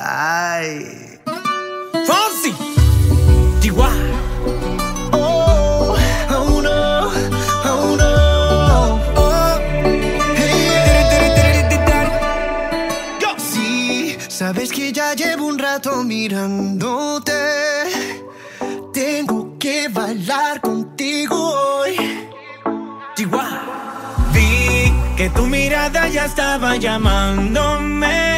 Ay. Fonsi. Oh, oh no, oh no. Oh. Hey, yeah. Sí, sabes que ya llevo un rato mirándote. Tengo que bailar contigo hoy. Chihuahua. Vi que tu mirada ya estaba llamándome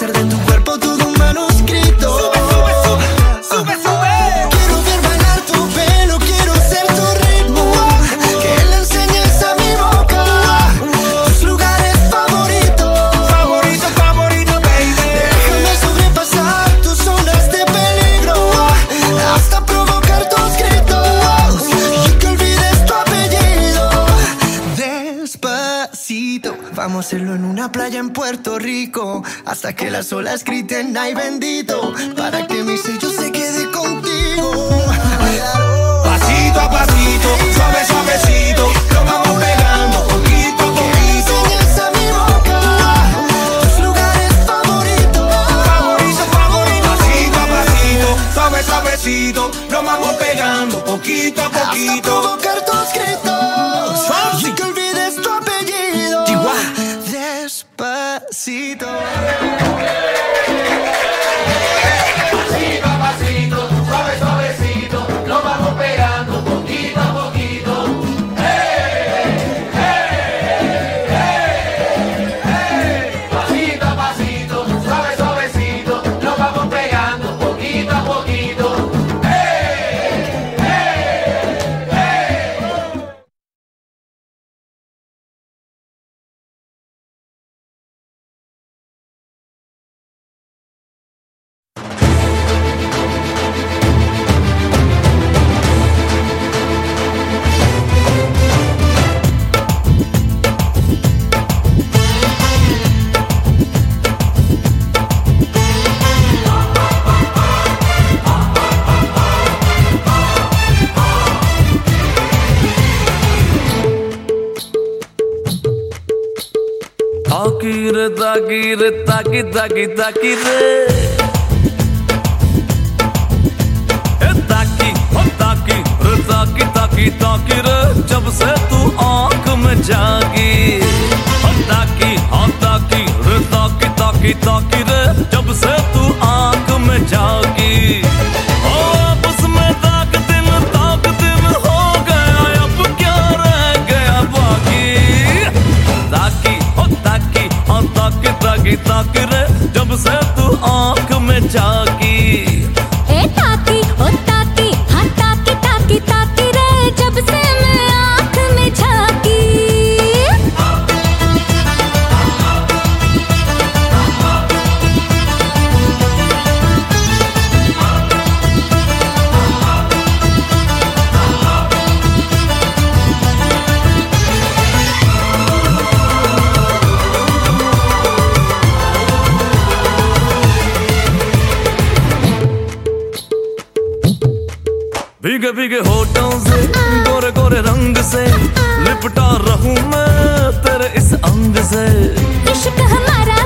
placer de tu Hasta que las olas griten ay bendito para que mi sello se quede contigo. Pasito a pasito, suave, suavecito, lo vamos pegando poquito a poquito. a mi boca tus lugares favoritos. Favorito, favorito, pasito a pasito, suave, suavecito, lo vamos pegando poquito a poquito. रे ताकी रे ताकी ताकी ताकी रे। ए ताकी ओ ताकी रे ताकी ताकी ताकी रे, जब से तू आँख में जागी। ओ ताकी हाँ ताकी रे ताकी ताकी ताकी रे, जब से तू आँख में जागी। हाँ ताकी ताकी ताकी रे जब से से लिपटा रहूं मैं तेरे इस अंग से इश्क हमारा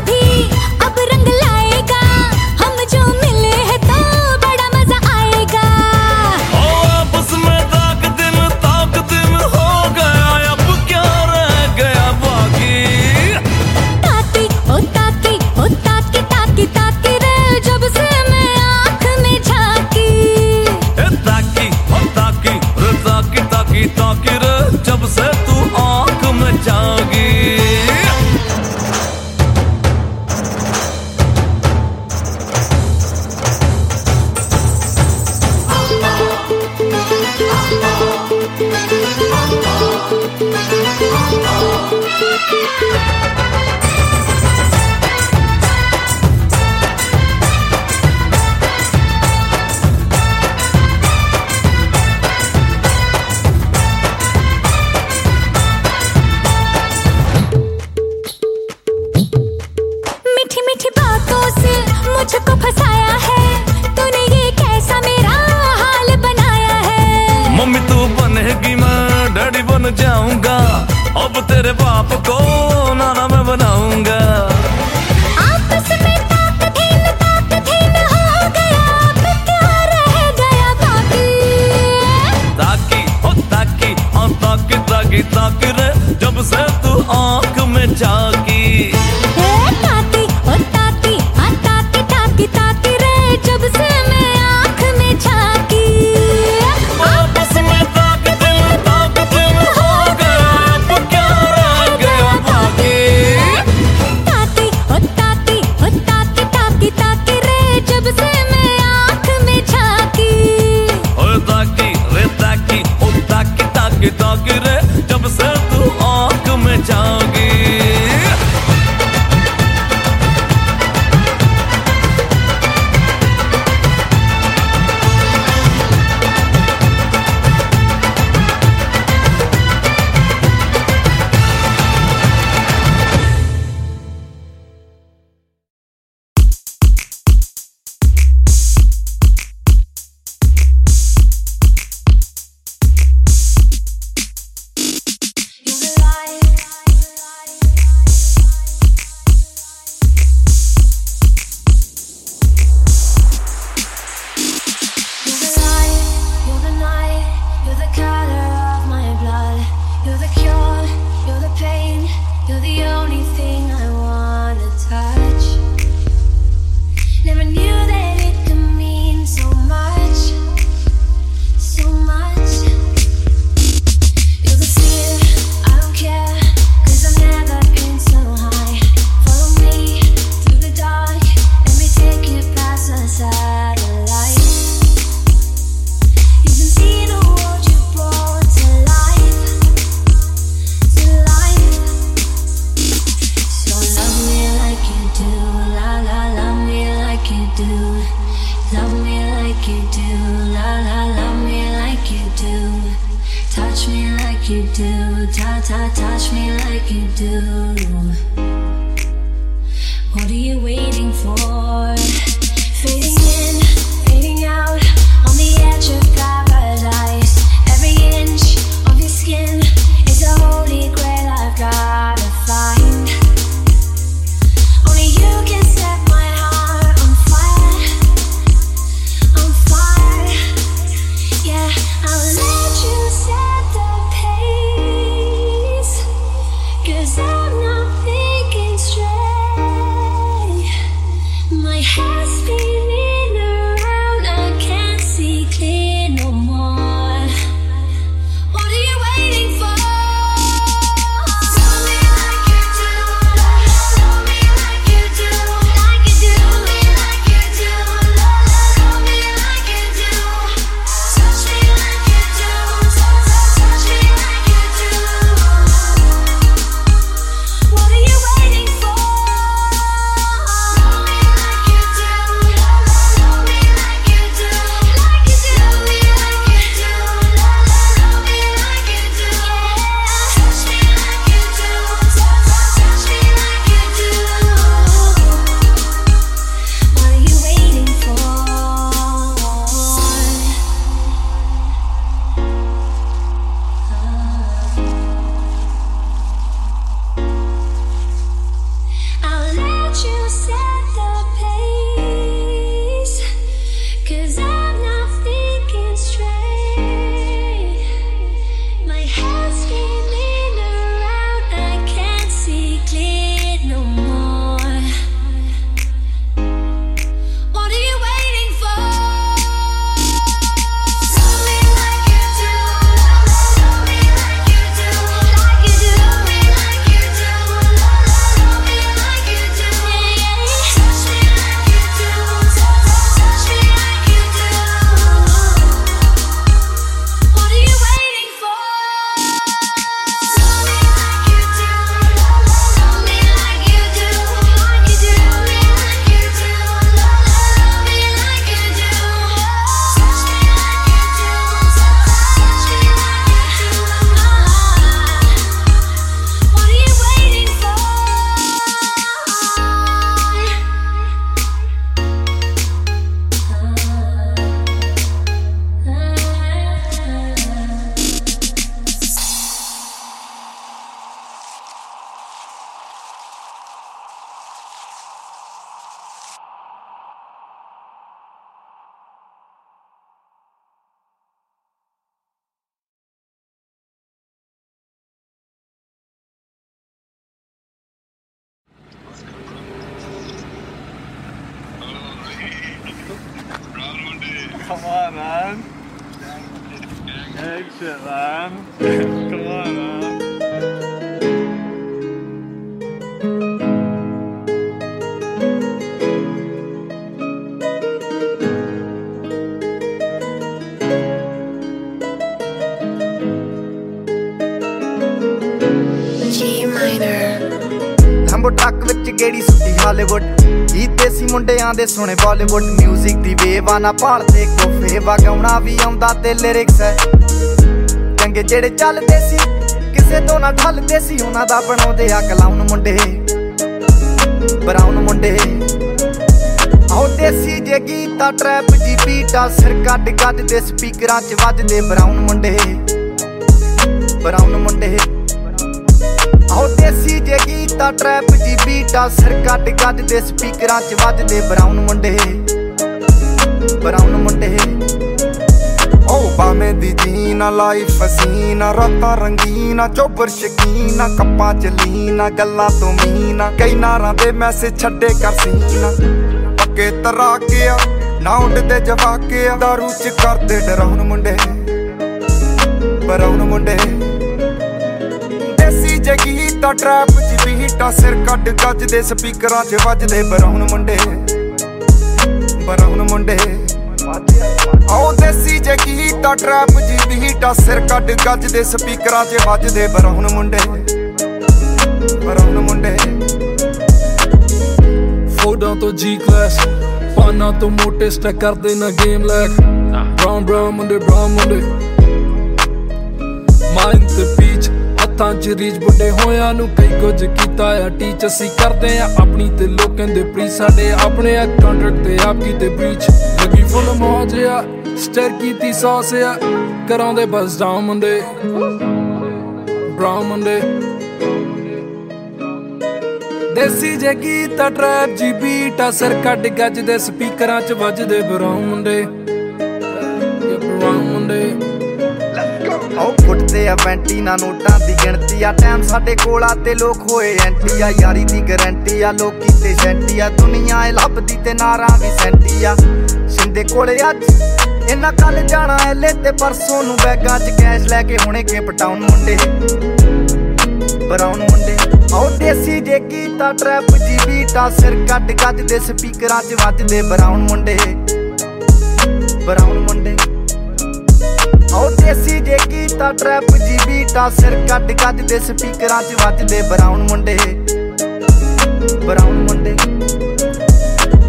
man. Egg shit, man. Come on, man. G minor. Lambo truck ਵਿੱਚ ਗੇੜੀ ਸੁੱਟੀ ਹਾਲੀਵੁੱਡ ਇਹ ਦੇਸੀ ਮੁੰਡਿਆਂ ਦੇ ਸੁਣੇ ਬਾਲੀਵੁੱਡ 뮤직 ਦੀ ਵੇਵ ਆ ਨਾ ਭਾਲਦੇ ਕੋਫੇ ਵਗਾਉਣਾ ਵੀ ਆਉਂਦਾ ਤੇ ਲਿਰਿਕਸ ਹੈ ਚੰਗੇ ਜਿਹੜੇ ਚੱਲਦੇ ਸੀ, ਕਿਸੇ ਤੋਂ ਨਾ ਢਲਦੇ ਸੀ, ਉਹਨਾਂ ਦਾ ਬਣਾਉਂਦੇ ਆ ਕਲਾਉਨ ਮੁੰਡੇ। ਬਰਾਉਨ ਮੁੰਡੇ। ਆਉ ਦੇਸੀ ਜੇ ਗੀਤਾ ਟਰੈਪ ਜੀ ਬੀਟਾ ਸਿਰ ਕੱਢ ਕੱਢ ਦੇ ਸਪੀਕਰਾਂ 'ਚ ਵੱਜਦੇ ਬਰਾਉਨ ਮੁੰਡੇ। ਬਰਾਉਨ ਮੁੰਡੇ। ਆਉ ਦੇਸੀ ਜੇ ਗੀਤਾ ਟਰੈਪ ਜੀ ਬੀਟਾ ਸਿਰ ਕੱਢ ਕੱਢ ਦੇ ਸਪੀਕਰਾਂ 'ਚ ਵੱਜਦੇ ਬਰਾਉਨ ਮੁੰਡੇ। ਬਰਾਉਨ ਮੁੰਡੇ। ਓ ਬਾਵੇਂ ਦੀ ਜੀਨਾ ਲਾਈਫ ਹਸੀਨਾ ਰਾਤਾਂ ਰੰਗੀਨਾ ਚੋਬਰ ਸ਼ਕੀਨਾ ਕੱਪਾਂ ਚ ਲੀਨਾ ਗੱਲਾਂ ਤੋਂ ਮੀਨਾ ਕਈ ਨਾਰਾਂ ਦੇ ਮੈਸੇਜ ਛੱਡੇ ਕਰ ਸੀਨਾ ਪੱਕੇ ਤਰਾ ਕੇ ਆ, ਨਾ ਉੱਡਦੇ ਜਵਾਕੇ ਆ। ਦਾਰੂ ਚ ਕਰਦੇ ਡਰਾਉਣ ਮੁੰਡੇ। ਬਰਾਉਣ ਮੁੰਡੇ। ਦੇਸੀ ਜਗੀ ਤਾਂ ਟਰੈਪ ਬੀਟਾ ਸਿਰ ਕੱਢ ਗੱਜ ਦੇ ਸਪੀਕਰਾਂ 'ਚ ਵੱਜਦੇ ਬਰਾਉਣ ਮੁੰਡੇ। ਬਰਾਉਣ ਮੁੰਡੇ। ਆਓ ਦੇਸੀ ਜਗੀ ਤਾਂ ਟਰੈਪ ਜੀ ਬੀਟਾ ਸਿਰ ਕੱਢ ਗੱਜ ਦੇ ਸਪੀਕਰਾਂ 'ਚ ਵੱਜਦੇ ਬਰਾਉਣ ਮੁੰਡੇ। ਬਰਾਉਣ ਮੁੰਡੇ। ਫੋਡਾਂ ਤੋਂ ਜੀ ਕਲਾਸ ਪਾਨਾ ਤੋਂ ਮੋਟੇ ਸਟੈਕ ਕਰਦੇ ਨਾ ਗੇਮ ਲੈਕ ਬ੍ਰਾਊਨ ਬ੍ਰਾਊਨ ਮੁੰਡੇ ਬ੍ਰਾਊਨ ਮੁੰਡੇ। ਮਾਈਂਡ ਤੇ ਪੀਚ ਹੱਥਾਂ 'ਚ ਰੀਚ ਬੁੱਢੇ ਹੋਇਆਂ ਨੂੰ ਕਈ ਕੁਝ ਕੀਤਾ ਆ। ਟੀਚ ਅਸੀਂ ਕਰਦੇ ਆ, ਆਪਣੀ ਤੇ ਲੋਕਾਂ ਦੇ ਪ੍ਰੀ ਸਾਡੇ ਆਪਣੇ ਆ ਕੰਟਰੈਕਟ ਤੇ ਆਪ ਕੀਤੇ ਬ੍ਰੀਚ ਲੱਗੀ ਫੁੱਲ ਮੌਜ ਆ ਸਟਰ ਕੀਤੀ ਸੌਸ ਆ। ਕਰਾਉਂਦੇ ਬਸ ਡਾਊਨ ਮੁੰਡੇ ਬ੍ਰਾਊਨ ਮੁੰਡੇ ਦੇਸੀ ਜੇ ਗੀਤ ਟਰੈਪ ਜੀ ਬੀਟ ਆ। ਸਿਰ ਕੱਢ ਗੱਜ ਦੇ, ਸਪੀਕਰਾਂ 'ਚ ਵੱਜਦੇ ਬਰਾਉਨ ਮੁੰਡੇ ਫੁੱਟਦੇ ਆ ਵੈਂਟੀ ਨਾ ਨੋਟਾਂ ਦੀ ਗਿਣਤੀ ਆ। ਟਾਈਮ ਸਾਡੇ ਕੋਲ ਆ ਤੇ ਲੋਕ ਹੋਏ ਐਂਟੀ ਆ। ਯਾਰੀ ਦੀ ਗਾਰੰਟੀ ਆ, ਲੋਕੀ ਤੇ ਸੈਂਟੀ ਆ। ਦੁਨੀਆ ਏ ਲੱਭਦੀ ਤੇ ਨਾਰਾਂ ਵੀ ਸੈਂਟੀ ਆ। ਸਿੰਦੇ ਕੋਲੇ ਅੱਜ ਇਹਨਾਂ ਕੱਲ ਜਾਣਾ ਐਲੇ ਤੇ ਪਰਸੋਂ ਨੂੰ ਬੈਗਾਂ 'ਚ ਕੈਸ਼ ਲੈ ਕੇ ਹੁਣੇ ਕੇ ਪਟਾਉਣ ਮੁੰਡੇ। ਬਰਾਉਨ ਮੁੰਡੇ। ਆਓ ਦੇਸੀ ਜੇ ਕੀਤਾ ਟਰੈਪ ਜੀ ਬੀਟਾ ਸਿਰ ਕੱਢ ਕੱਢ ਦੇ ਸਪੀਕਰਾਂ 'ਚ ਵੱਜਦੇ ਬਰਾਉਨ ਮੁੰਡੇ। ਬਰਾਉਨ ਮੁੰਡੇ। ਆਓ ਦੇਸੀ ਜੇ ਕੀਤਾ ਟਰੈਪ ਜੀ ਬੀਟਾ ਸਿਰ ਕੱਢ ਕੱਢ ਦੇ ਸਪੀਕਰਾਂ 'ਚ ਵੱਜਦੇ ਬਰਾਉਨ ਮੁੰਡੇ। ਬਰਾਉਨ ਮੁੰਡੇ।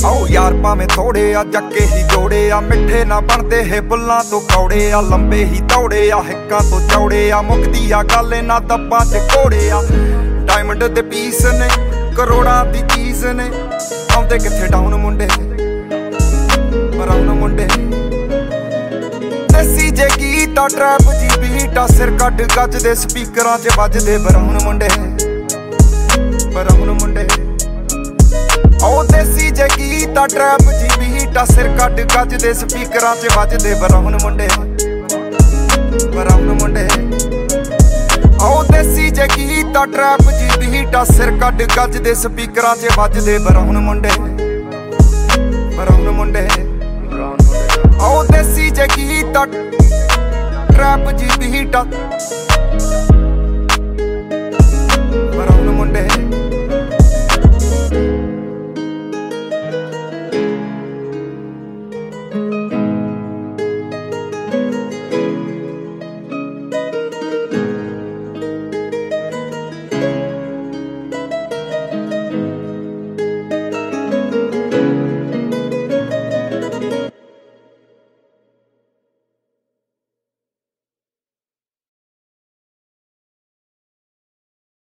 ਆਓ ਯਾਰ ਭਾਵੇਂ ਥੋੜੇ ਆ ਜੱਕੇ ਹੀ ਜੋੜੇ ਆ। ਮਿੱਠੇ ਨਾ ਬਣਦੇ ਹੈ ਬੁੱਲਾਂ ਤੋਂ ਕੌੜੇ ਆ। ਲੰਬੇ ਹੀ ਤੌੜੇ ਆ, ਹਿੱਕਾਂ ਤੋਂ ਚੌੜੇ ਆ। ਮੁਕਦੀ ਆ ਗੱਲ ਇਹਨਾਂ ਦੱਬਾਂ 'ਚ ਕੋੜੇ ਆ। ਡਾਇਮੰਡ ਦੇ ਪੀਸ ਨੇ, ਕਰੋੜਾਂ ਦੀ ਚੀਜ਼ ਨੇ। ਆਉਂਦੇ ਕਿੱਥੇ ਡਾਊਨ ਮੁੰਡੇ? ਬਰਾਉਨ ਮੁੰਡੇ। ਦੇਸੀ ਜੇ ਗੀਤਾ ਟਰੈਪ ਜੀ, ਬੀਟਾ ਸਿਰ ਕੱਢ ਗੱਜ ਦੇ ਸਪੀਕਰਾਂ 'ਚ ਵੱਜਦੇ ਬਰਾਉਨ ਮੁੰਡੇ। ਬਰਾਉਨ ਮੁੰਡੇ। ਆਓ ਦੇਸੀ ਜੇ ਗੀਤਾ ਟਰੈਪ ਜੀ, ਬੀਟਾ ਸਿਰ ਕੱਢ ਗੱਜ ਦੇ ਸਪੀਕਰਾਂ 'ਚ ਵੱਜਦੇ ਬਰਾਉਨ ਮੁੰਡੇ। ਬਰਾਉਨ ਮੁੰਡੇ। ਆਓ ਦੇਸੀ ਜੇ ਗੀਤਾ ਟਰੈਪ ਜੀ, ਬੀਟਾ ਸਿਰ ਕੱਢ ਗੱਜ ਦੇ ਸਪੀਕਰਾਂ 'ਚ ਵੱਜਦੇ ਬਰਾਉਨ ਮੁੰਡੇ। ਬਰਾਉਨ ਮੁੰਡੇ। ਆਓ ਦੇਸੀ ਜੇ ਗੀਤਾ ਟਰੈਪ ਜੀ